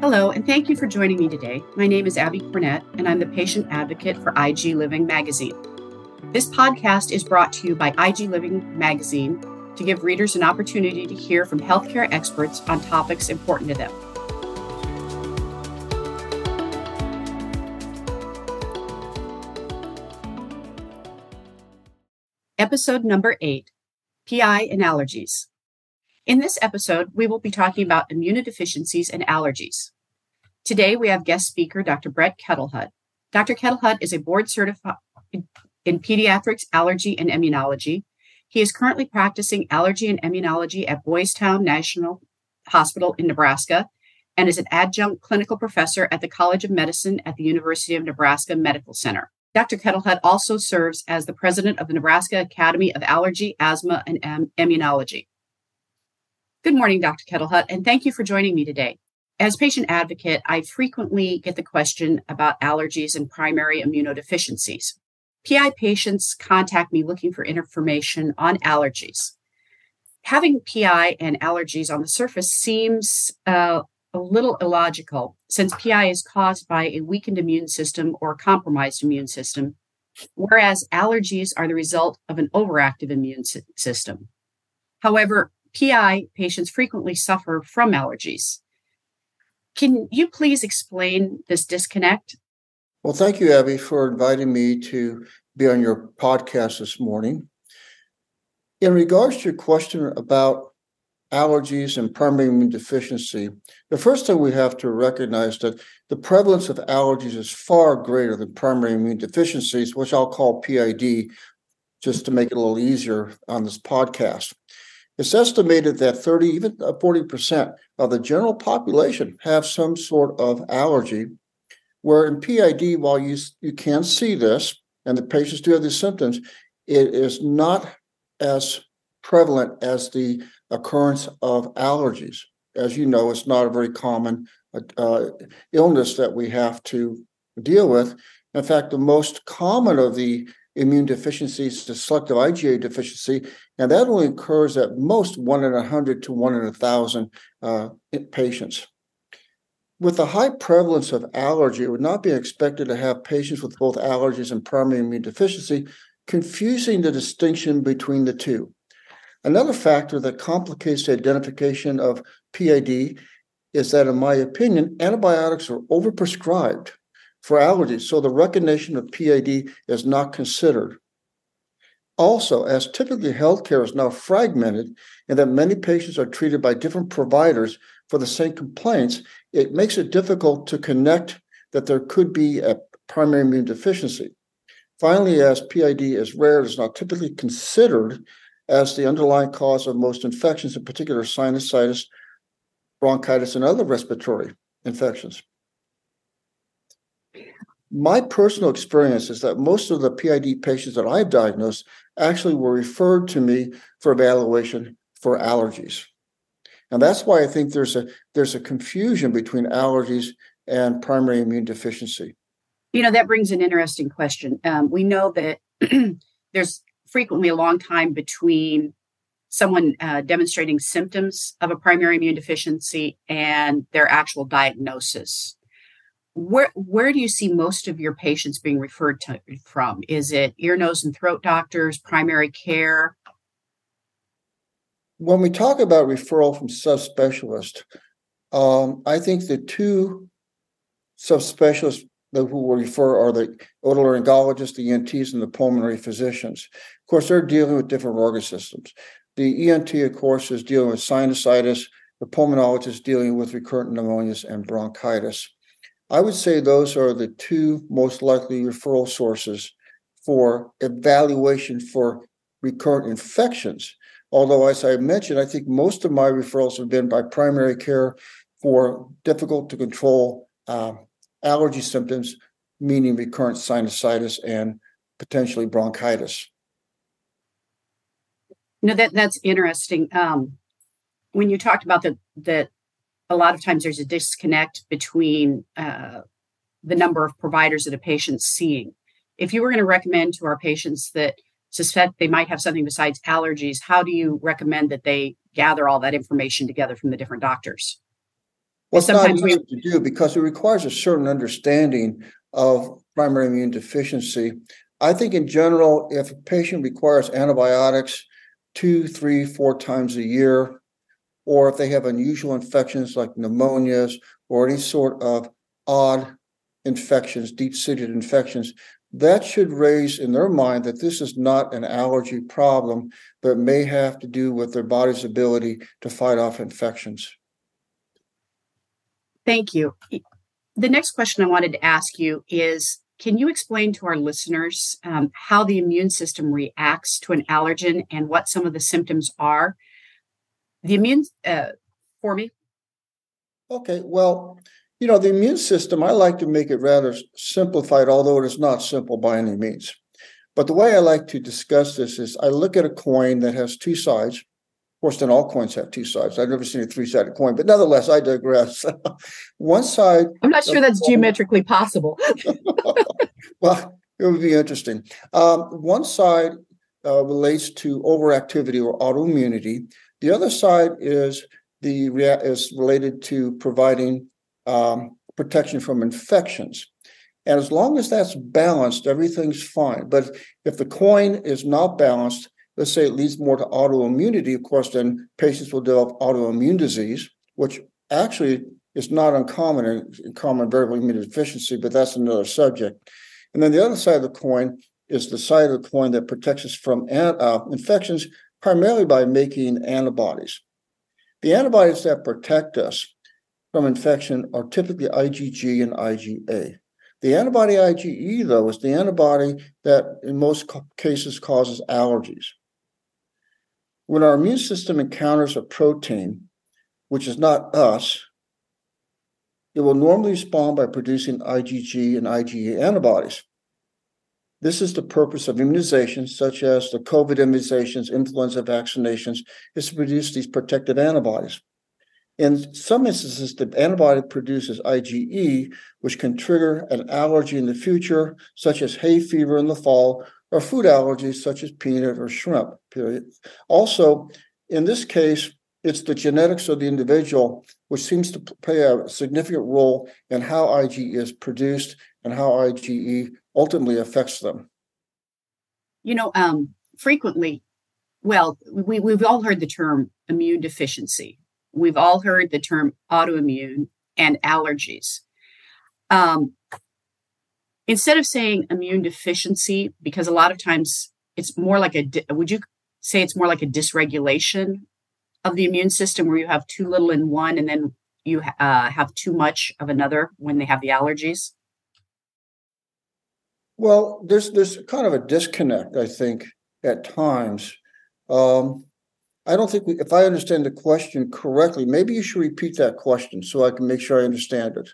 Hello, and thank you for joining me today. My name is Abby Cornett, and I'm the patient advocate for IG Living Magazine. This podcast is brought to you by IG Living Magazine to give readers an opportunity to hear from healthcare experts on topics important to them. Episode number eight PI and allergies. In this episode, we will be talking about immunodeficiencies and allergies. Today, we have guest speaker Dr. Brett Kettelhut. Dr. Kettelhut is a board certified in pediatrics, allergy, and immunology. He is currently practicing allergy and immunology at Boys Town National Hospital in Nebraska and is an adjunct clinical professor at the College of Medicine at the University of Nebraska Medical Center. Dr. Kettelhut also serves as the president of the Nebraska Academy of Allergy, Asthma, and Immunology. Good morning, Dr. Kettelhut, and thank you for joining me today. As patient advocate, I frequently get the question about allergies and primary immunodeficiencies. PI patients contact me looking for information on allergies. Having PI and allergies on the surface seems uh, a little illogical since PI is caused by a weakened immune system or compromised immune system, whereas allergies are the result of an overactive immune system. However, PI patients frequently suffer from allergies. Can you please explain this disconnect? Well, thank you, Abby, for inviting me to be on your podcast this morning. In regards to your question about allergies and primary immune deficiency, the first thing we have to recognize is that the prevalence of allergies is far greater than primary immune deficiencies, which I'll call PID, just to make it a little easier on this podcast. It's estimated that 30, even 40% of the general population have some sort of allergy, where in PID, while you, you can see this and the patients do have these symptoms, it is not as prevalent as the occurrence of allergies. As you know, it's not a very common uh, illness that we have to deal with. In fact, the most common of the immune deficiencies to selective IgA deficiency, and that only occurs at most one in a hundred to one in a thousand uh, patients. With the high prevalence of allergy, it would not be expected to have patients with both allergies and primary immune deficiency, confusing the distinction between the two. Another factor that complicates the identification of PID is that, in my opinion, antibiotics are overprescribed for allergies, so the recognition of PID is not considered. Also, as typically healthcare is now fragmented and that many patients are treated by different providers for the same complaints, it makes it difficult to connect that there could be a primary immune deficiency. Finally, as PID is rare, it is not typically considered as the underlying cause of most infections, in particular sinusitis, bronchitis, and other respiratory infections my personal experience is that most of the PID patients that I've diagnosed actually were referred to me for evaluation for allergies. And that's why I think there's a there's a confusion between allergies and primary immune deficiency. You know, that brings an interesting question. Um, we know that there's frequently a long time between someone uh, demonstrating symptoms of a primary immune deficiency and their actual diagnosis where where do you see most of your patients being referred to from? Is it ear, nose, and throat doctors, primary care? When we talk about referral from subspecialists, um, I think the two subspecialists that who will refer are the otolaryngologists, the ENTs, and the pulmonary physicians. Of course, they're dealing with different organ systems. The ENT, of course, is dealing with sinusitis. The pulmonologist is dealing with recurrent pneumonias and bronchitis. I would say those are the two most likely referral sources for evaluation for recurrent infections. Although, as I mentioned, I think most of my referrals have been by primary care for difficult to control uh, allergy symptoms, meaning recurrent sinusitis and potentially bronchitis. No, that that's interesting. Um, when you talked about the that a lot of times there's a disconnect between uh, the number of providers that a patient's seeing. If you were going to recommend to our patients that suspect they might have something besides allergies, how do you recommend that they gather all that information together from the different doctors? Well, it's not easy we... to do because it requires a certain understanding of primary immune deficiency. I think in general, if a patient requires antibiotics two, three, four times a year, or if they have unusual infections like pneumonias or any sort of odd infections, deep seated infections, that should raise in their mind that this is not an allergy problem, but may have to do with their body's ability to fight off infections. Thank you. The next question I wanted to ask you is Can you explain to our listeners um, how the immune system reacts to an allergen and what some of the symptoms are? The immune, uh, for me? Okay, well, you know, the immune system, I like to make it rather simplified, although it is not simple by any means. But the way I like to discuss this is I look at a coin that has two sides of course, then all coins have two sides. I've never seen a three sided coin, but nonetheless, I digress. One side. I'm not sure that's coin, geometrically possible. well, it would be interesting. Um, one side uh, relates to overactivity or autoimmunity. The other side is the is related to providing um, protection from infections. And as long as that's balanced, everything's fine. But if the coin is not balanced, let's say it leads more to autoimmunity, of course, then patients will develop autoimmune disease, which actually is not uncommon in, common variable immunodeficiency, but that's another subject. And then the other side of the coin is the side of the coin that protects us from uh, infections, primarily by making antibodies. The antibodies that protect us from infection are typically IgG and IgA. The antibody IgE, though, is the antibody that in most cases causes allergies. When our immune system encounters a protein, which is not us, it will normally respond by producing IgG and IgE antibodies. This is the purpose of immunizations, such as the COVID immunizations, influenza vaccinations, is to produce these protective antibodies. In some instances, the antibody produces IgE, which can trigger an allergy in the future, such as hay fever in the fall or food allergies such as peanut or shrimp, period. Also, in this case, it's the genetics of the individual which seems to play a significant role in how IgE is produced and how IgE ultimately affects them. You know, um, frequently, well, we, we've all heard the term immune deficiency. We've all heard the term autoimmune and allergies. Um, instead of saying immune deficiency, because a lot of times it's more like a, would you say it's more like a dysregulation of the immune system where you have too little in one and then you uh, have too much of another when they have the allergies? Well, there's there's kind of a disconnect, I think, at times. Um, I don't think we, if I understand the question correctly, maybe you should repeat that question so I can make sure I understand it.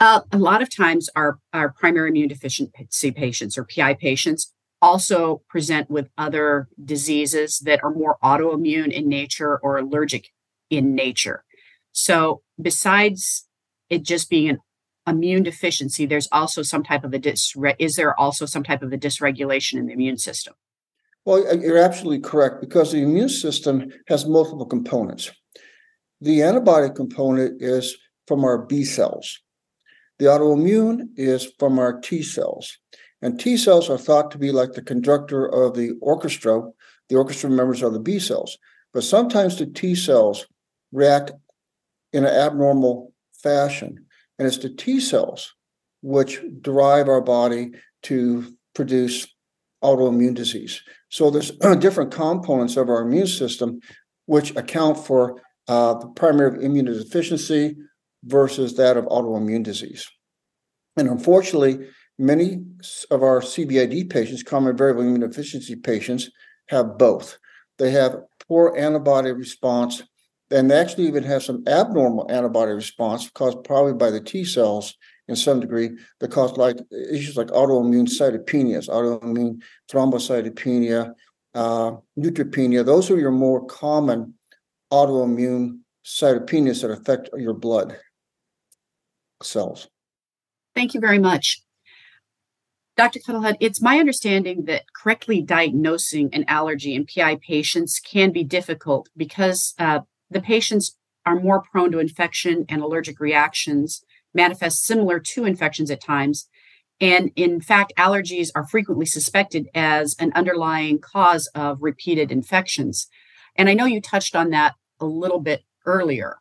Uh, a lot of times, our, our primary immune deficiency patients or PI patients also present with other diseases that are more autoimmune in nature or allergic in nature. So, besides it just being an immune deficiency, there's also some type of a dysre- is there also some type of a dysregulation in the immune system? Well, you're absolutely correct because the immune system has multiple components. The antibody component is from our B cells. The autoimmune is from our T cells. And T cells are thought to be like the conductor of the orchestra. The orchestra members are the B cells. But sometimes the T cells react in an abnormal fashion. And it's the T cells which drive our body to produce autoimmune disease. So there's different components of our immune system which account for uh, the primary immunodeficiency, versus that of autoimmune disease. And unfortunately, many of our CVID patients, common variable immunodeficiency patients, have both. They have poor antibody response, and they actually even have some abnormal antibody response caused probably by the T cells in some degree that cause like issues like autoimmune cytopenias, autoimmune thrombocytopenia, uh, neutropenia. Those are your more common autoimmune cytopenias that affect your blood cells. Thank you very much. Dr. Kettelhut, it's my understanding that correctly diagnosing an allergy in PI patients can be difficult because uh, the patients are more prone to infection and allergic reactions, manifest similar to infections at times. And in fact, allergies are frequently suspected as an underlying cause of repeated infections. And I know you touched on that a little bit earlier,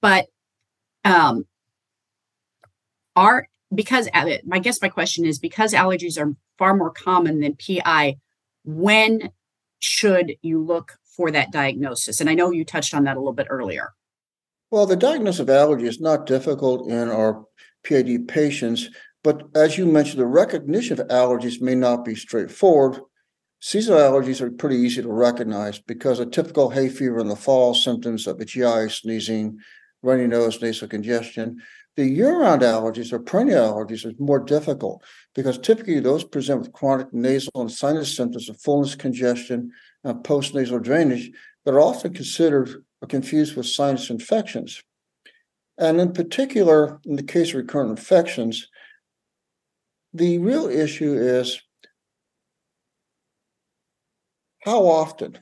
but um, are because uh, I guess my question is because allergies are far more common than PI, when should you look for that diagnosis? And I know you touched on that a little bit earlier. Well, the diagnosis of allergy is not difficult in our PID patients, but as you mentioned, the recognition of allergies may not be straightforward. Seasonal allergies are pretty easy to recognize because a typical hay fever in the fall, symptoms of itchy eyes, sneezing, runny nose, nasal congestion. The year-round allergies or perennial allergies is more difficult because typically those present with chronic nasal and sinus symptoms of fullness, congestion, and post-nasal drainage that are often considered or confused with sinus infections. And in particular, in the case of recurrent infections, the real issue is how often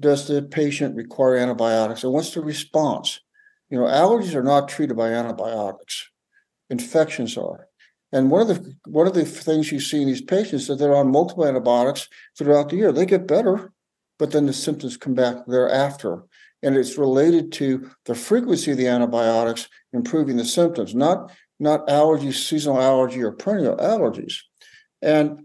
does the patient require antibiotics and what's the response? You know, allergies are not treated by antibiotics. Infections are. And one of the one of the things you see in these patients is that they're on multiple antibiotics throughout the year. They get better, but then the symptoms come back thereafter. And it's related to the frequency of the antibiotics improving the symptoms, not not allergies, seasonal allergy or perennial allergies. And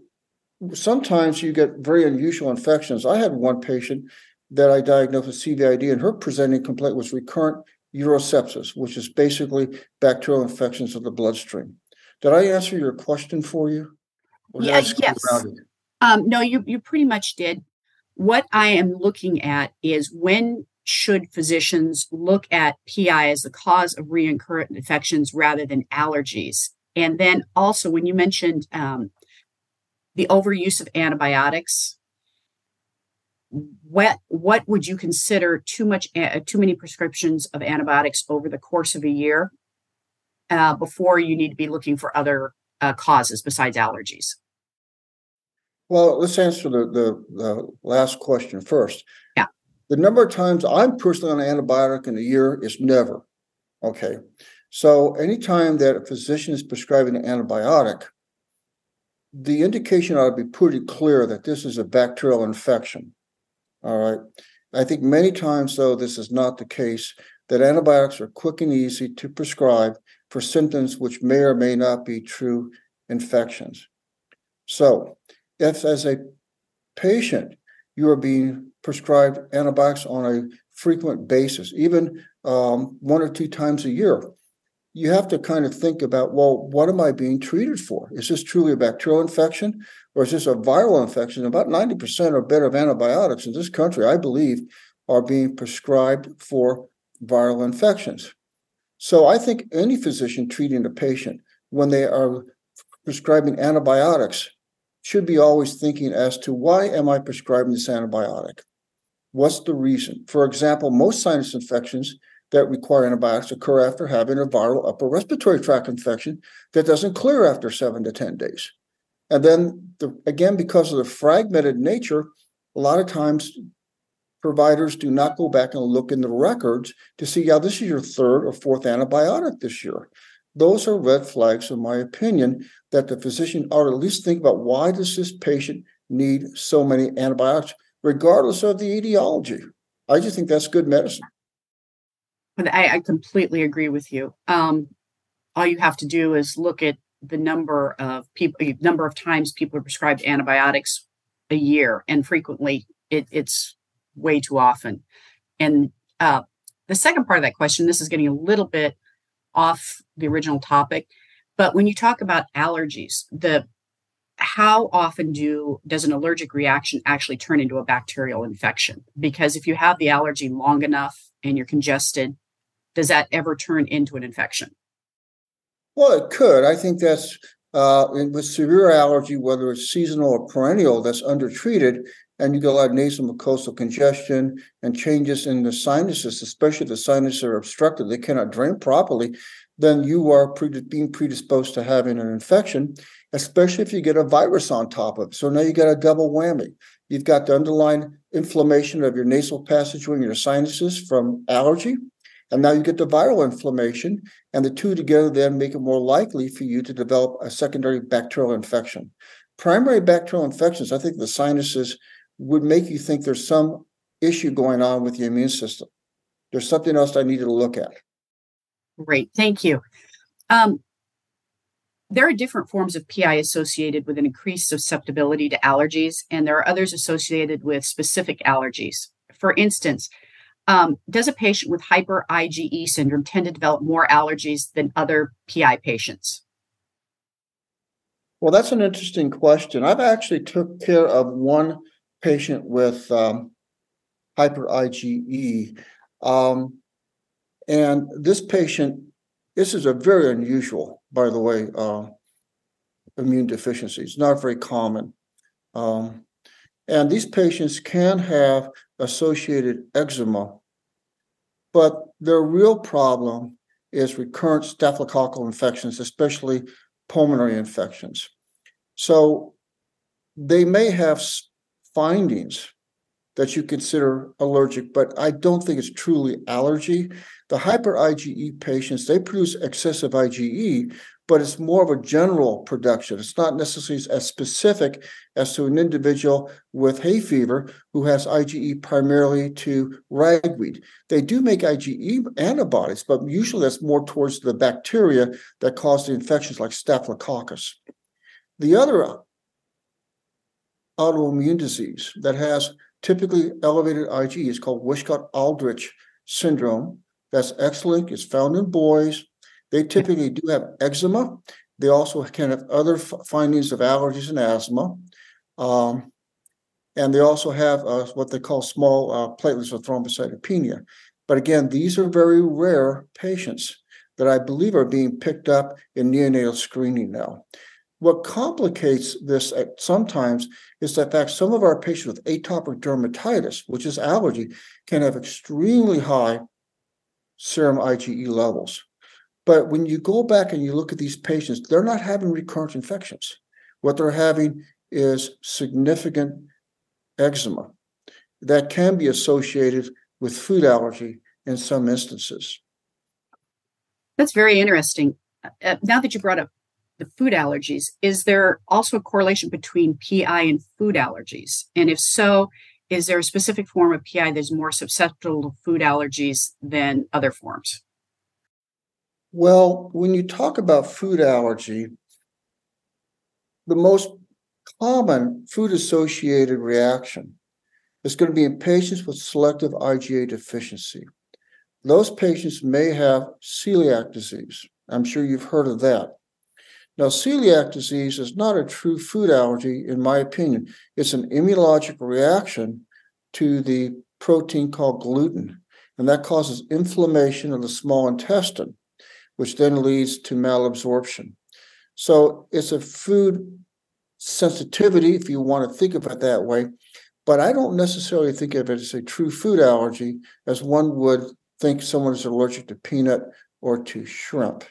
sometimes you get very unusual infections. I had one patient that I diagnosed with CVID, and her presenting complaint was recurrent urosepsis, which is basically bacterial infections of the bloodstream. Did I answer your question for you? Yeah, yes. Um, no, you you pretty much did. What I am looking at is when should physicians look at PI as the cause of recurrent infections rather than allergies? And then also, when you mentioned um, the overuse of antibiotics, what what would you consider too much uh, too many prescriptions of antibiotics over the course of a year uh, before you need to be looking for other uh, causes besides allergies? Well let's answer the, the, the last question first. Yeah. The number of times i'm personally on an antibiotic in a year is never okay? So anytime that a physician is prescribing an antibiotic the indication ought to be pretty clear that this is a bacterial infection all right. I think many times, though, this is not the case, that antibiotics are quick and easy to prescribe for symptoms which may or may not be true infections. So, if as a patient you are being prescribed antibiotics on a frequent basis, even um, one or two times a year, you have to kind of think about well, what am I being treated for? Is this truly a bacterial infection or is this a viral infection? About 90% or better of antibiotics in this country, I believe, are being prescribed for viral infections. So I think any physician treating a patient when they are prescribing antibiotics should be always thinking as to why am I prescribing this antibiotic? What's the reason? For example, most sinus infections that require antibiotics occur after having a viral upper respiratory tract infection that doesn't clear after seven to 10 days. And then, the, again, because of the fragmented nature, a lot of times providers do not go back and look in the records to see, yeah, this is your third or fourth antibiotic this year. Those are red flags, in my opinion, that the physician ought to at least think about why does this patient need so many antibiotics, regardless of the etiology. I just think that's good medicine. I, I completely agree with you. Um, all you have to do is look at the number of people, number of times people are prescribed antibiotics a year, and frequently it, it's way too often. And uh, the second part of that question, this is getting a little bit off the original topic, but when you talk about allergies, the how often do does an allergic reaction actually turn into a bacterial infection? Because if you have the allergy long enough and you're congested, does that ever turn into an infection? Well, it could. I think that's uh, with severe allergy, whether it's seasonal or perennial, that's undertreated, and you get a lot of nasal mucosal congestion and changes in the sinuses, especially if the sinuses are obstructed, they cannot drain properly, then you are pre- being predisposed to having an infection, especially if you get a virus on top of it. So now you got a double whammy. You've got the underlying inflammation of your nasal passageway and your sinuses from allergy, And now you get the viral inflammation, and the two together then make it more likely for you to develop a secondary bacterial infection. Primary bacterial infections, I think the sinuses would make you think there's some issue going on with the immune system. There's something else I needed to look at. Great, thank you. Um, there are different forms of PI associated with an increased susceptibility to allergies, and there are others associated with specific allergies. For instance, um, does a patient with hyper IgE syndrome tend to develop more allergies than other PI patients? Well, that's an interesting question. I've actually took care of one patient with um, hyper IgE, um, and this patient this is a very unusual, by the way, uh, immune deficiency. It's not very common. Um, and these patients can have associated eczema, but their real problem is recurrent staphylococcal infections, especially pulmonary infections. So they may have findings that you consider allergic, but I don't think it's truly allergy. The hyper IgE patients, they produce excessive IgE, but it's more of a general production. It's not necessarily as specific as to an individual with hay fever who has IgE primarily to ragweed. They do make IgE antibodies, but usually that's more towards the bacteria that cause the infections like staphylococcus. The other autoimmune disease that has typically elevated IgE is called Wiskott-Aldrich syndrome. That's X-linked. It's found in boys. They typically do have eczema. They also can have other findings of allergies and asthma. Um, and they also have uh, what they call small uh, platelets of thrombocytopenia. But again, these are very rare patients that I believe are being picked up in neonatal screening now. What complicates this sometimes is the fact some of our patients with atopic dermatitis, which is allergy, can have extremely high serum IgE levels. But when you go back and you look at these patients, they're not having recurrent infections. What they're having is significant eczema that can be associated with food allergy in some instances. That's very interesting. Uh, now that you brought up the food allergies, is there also a correlation between PI and food allergies? And if so, is there a specific form of PI that's more susceptible to food allergies than other forms? Well, when you talk about food allergy, the most common food associated reaction is going to be in patients with selective IgA deficiency. Those patients may have celiac disease. I'm sure you've heard of that. Now, celiac disease is not a true food allergy, in my opinion. It's an immunologic reaction to the protein called gluten, and that causes inflammation of the small intestine, which then leads to malabsorption. So it's a food sensitivity, if you want to think of it that way. But I don't necessarily think of it as a true food allergy, as one would think someone is allergic to peanut or to shrimp.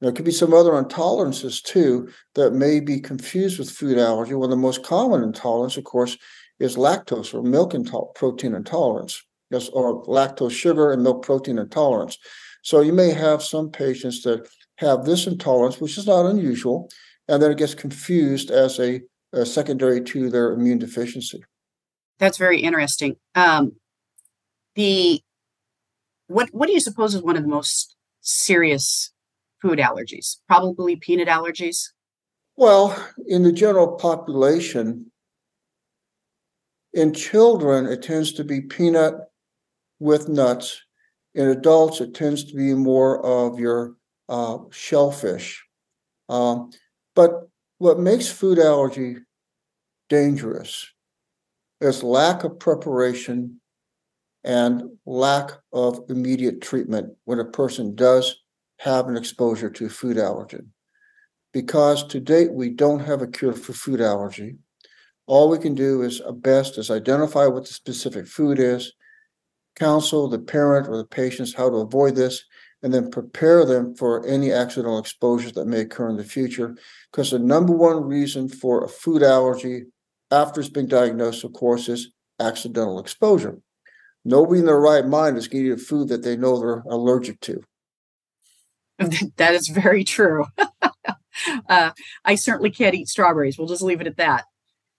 There could be some other intolerances too that may be confused with food allergy. One of the most common intolerance, of course, is lactose or milk protein intolerance, yes, or lactose sugar and milk protein intolerance. So you may have some patients that have this intolerance, which is not unusual, and then it gets confused as a, a secondary to their immune deficiency. That's very interesting. Um, the what what do you suppose is one of the most serious food allergies? Probably peanut allergies? Well, in the general population, in children, it tends to be peanut with nuts. In adults, it tends to be more of your uh, shellfish. Um, but what makes food allergy dangerous is lack of preparation and lack of immediate treatment when a person does have an exposure to food allergen. Because to date, we don't have a cure for food allergy. All we can do is uh, best is identify what the specific food is, counsel the parent or the patients how to avoid this, and then prepare them for any accidental exposures that may occur in the future. Because the number one reason for a food allergy after it's been diagnosed, of course, is accidental exposure. Nobody in their right mind is eating a food that they know they're allergic to. that is very true. uh, I certainly can't eat strawberries. We'll just leave it at that.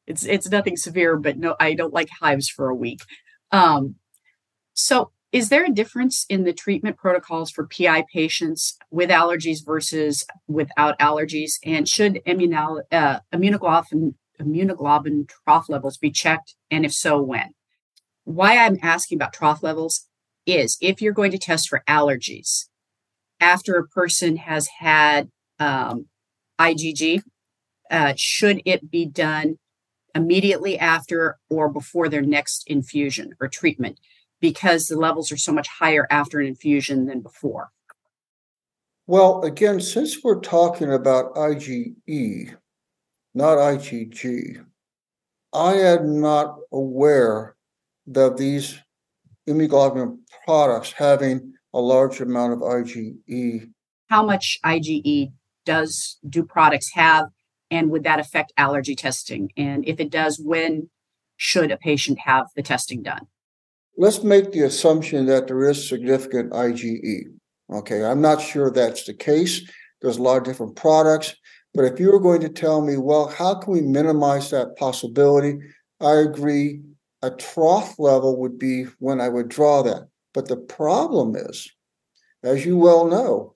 It's it's nothing severe, but no, I don't like hives for a week. Um, so, is there a difference in the treatment protocols for PI patients with allergies versus without allergies? And should immunol- uh, immunoglobulin, immunoglobulin trough levels be checked? And if so, when? Why I'm asking about trough levels is if you're going to test for allergies after a person has had um, IgG, uh, should it be done immediately after or before their next infusion or treatment? Because the levels are so much higher after an infusion than before. Well, again, since we're talking about IgE, not IgG, I am not aware that these immunoglobulin products having a large amount of IgE. How much IgE does do products have, and would that affect allergy testing? And if it does, when should a patient have the testing done? Let's make the assumption that there is significant IgE. Okay, I'm not sure that's the case. There's a lot of different products. But if you were going to tell me, well, how can we minimize that possibility? I agree. A trough level would be when I would draw that. But the problem is, as you well know,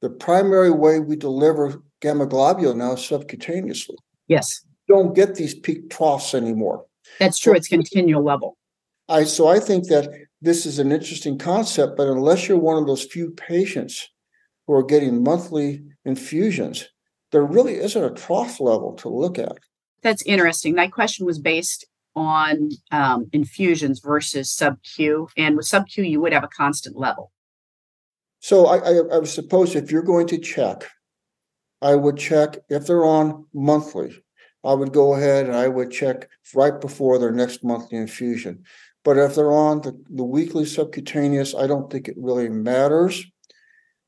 the primary way we deliver gamma globulin now is subcutaneously. Yes. Don't get these peak troughs anymore. That's true. So, it's continual level. I so I think that this is an interesting concept, but unless you're one of those few patients who are getting monthly infusions, there really isn't a trough level to look at. That's interesting. That question was based on um, infusions versus sub Q, and with sub Q, you would have a constant level. So I, I, I suppose if you're going to check, I would check if they're on monthly. I would go ahead and I would check right before their next monthly infusion. But if they're on the, the weekly subcutaneous, I don't think it really matters.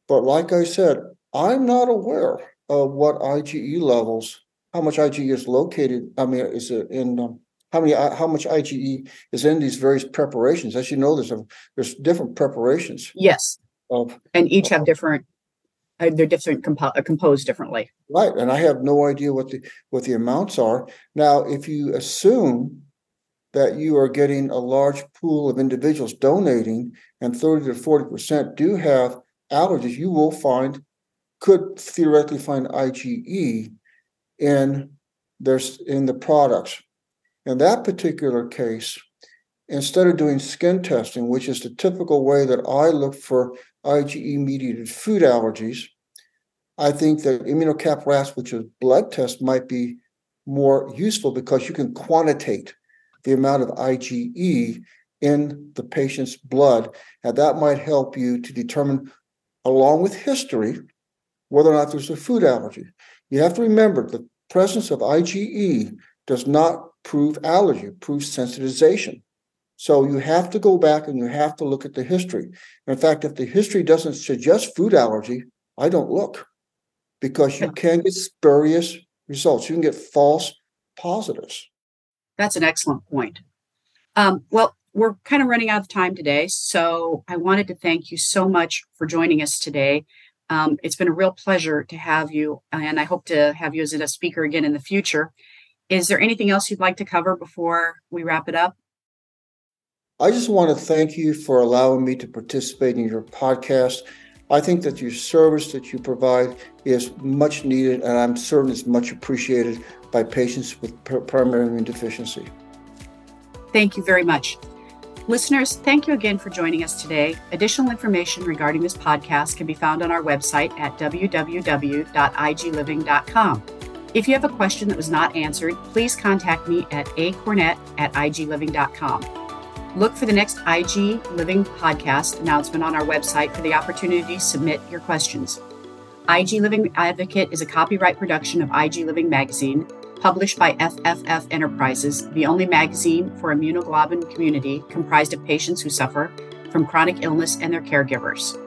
But like I said, I'm not aware of what IgE levels, how much IgE is located. I mean, is it in um, how many uh, how much IgE is in these various preparations. As you know, there's a there's different preparations. Yes, of and each have different. Uh, they're different compo- uh, composed differently. Right, and I have no idea what the what the amounts are. Now, if you assume that you are getting a large pool of individuals donating, and thirty to forty percent do have allergies, you will find could theoretically find IgE in there's in the products. In that particular case, instead of doing skin testing, which is the typical way that I look for IgE mediated food allergies, I think that immunocap RAS, which is blood test, might be more useful because you can quantitate the amount of IgE in the patient's blood. And that might help you to determine, along with history, whether or not there's a food allergy. You have to remember the presence of IgE does not prove allergy, it proves sensitization. So you have to go back and you have to look at the history. In fact, if the history doesn't suggest food allergy, I don't look because you can get spurious results. You can get false positives. That's an excellent point. Um, well, we're kind of running out of time today. So I wanted to thank you so much for joining us today. Um, it's been a real pleasure to have you, and I hope to have you as a speaker again in the future. Is there anything else you'd like to cover before we wrap it up? I just want to thank you for allowing me to participate in your podcast. I think that your service that you provide is much needed, and I'm certain it's much appreciated by patients with primary immune deficiency. Thank you very much. Listeners, thank you again for joining us today. Additional information regarding this podcast can be found on our website at www.igliving.com. If you have a question that was not answered, please contact me at acornett at igliving.com. Look for the next IG Living podcast announcement on our website for the opportunity to submit your questions. IG Living Advocate is a copyright production of IG Living Magazine published by FFF Enterprises, the only magazine for immunoglobulin community comprised of patients who suffer from chronic illness and their caregivers.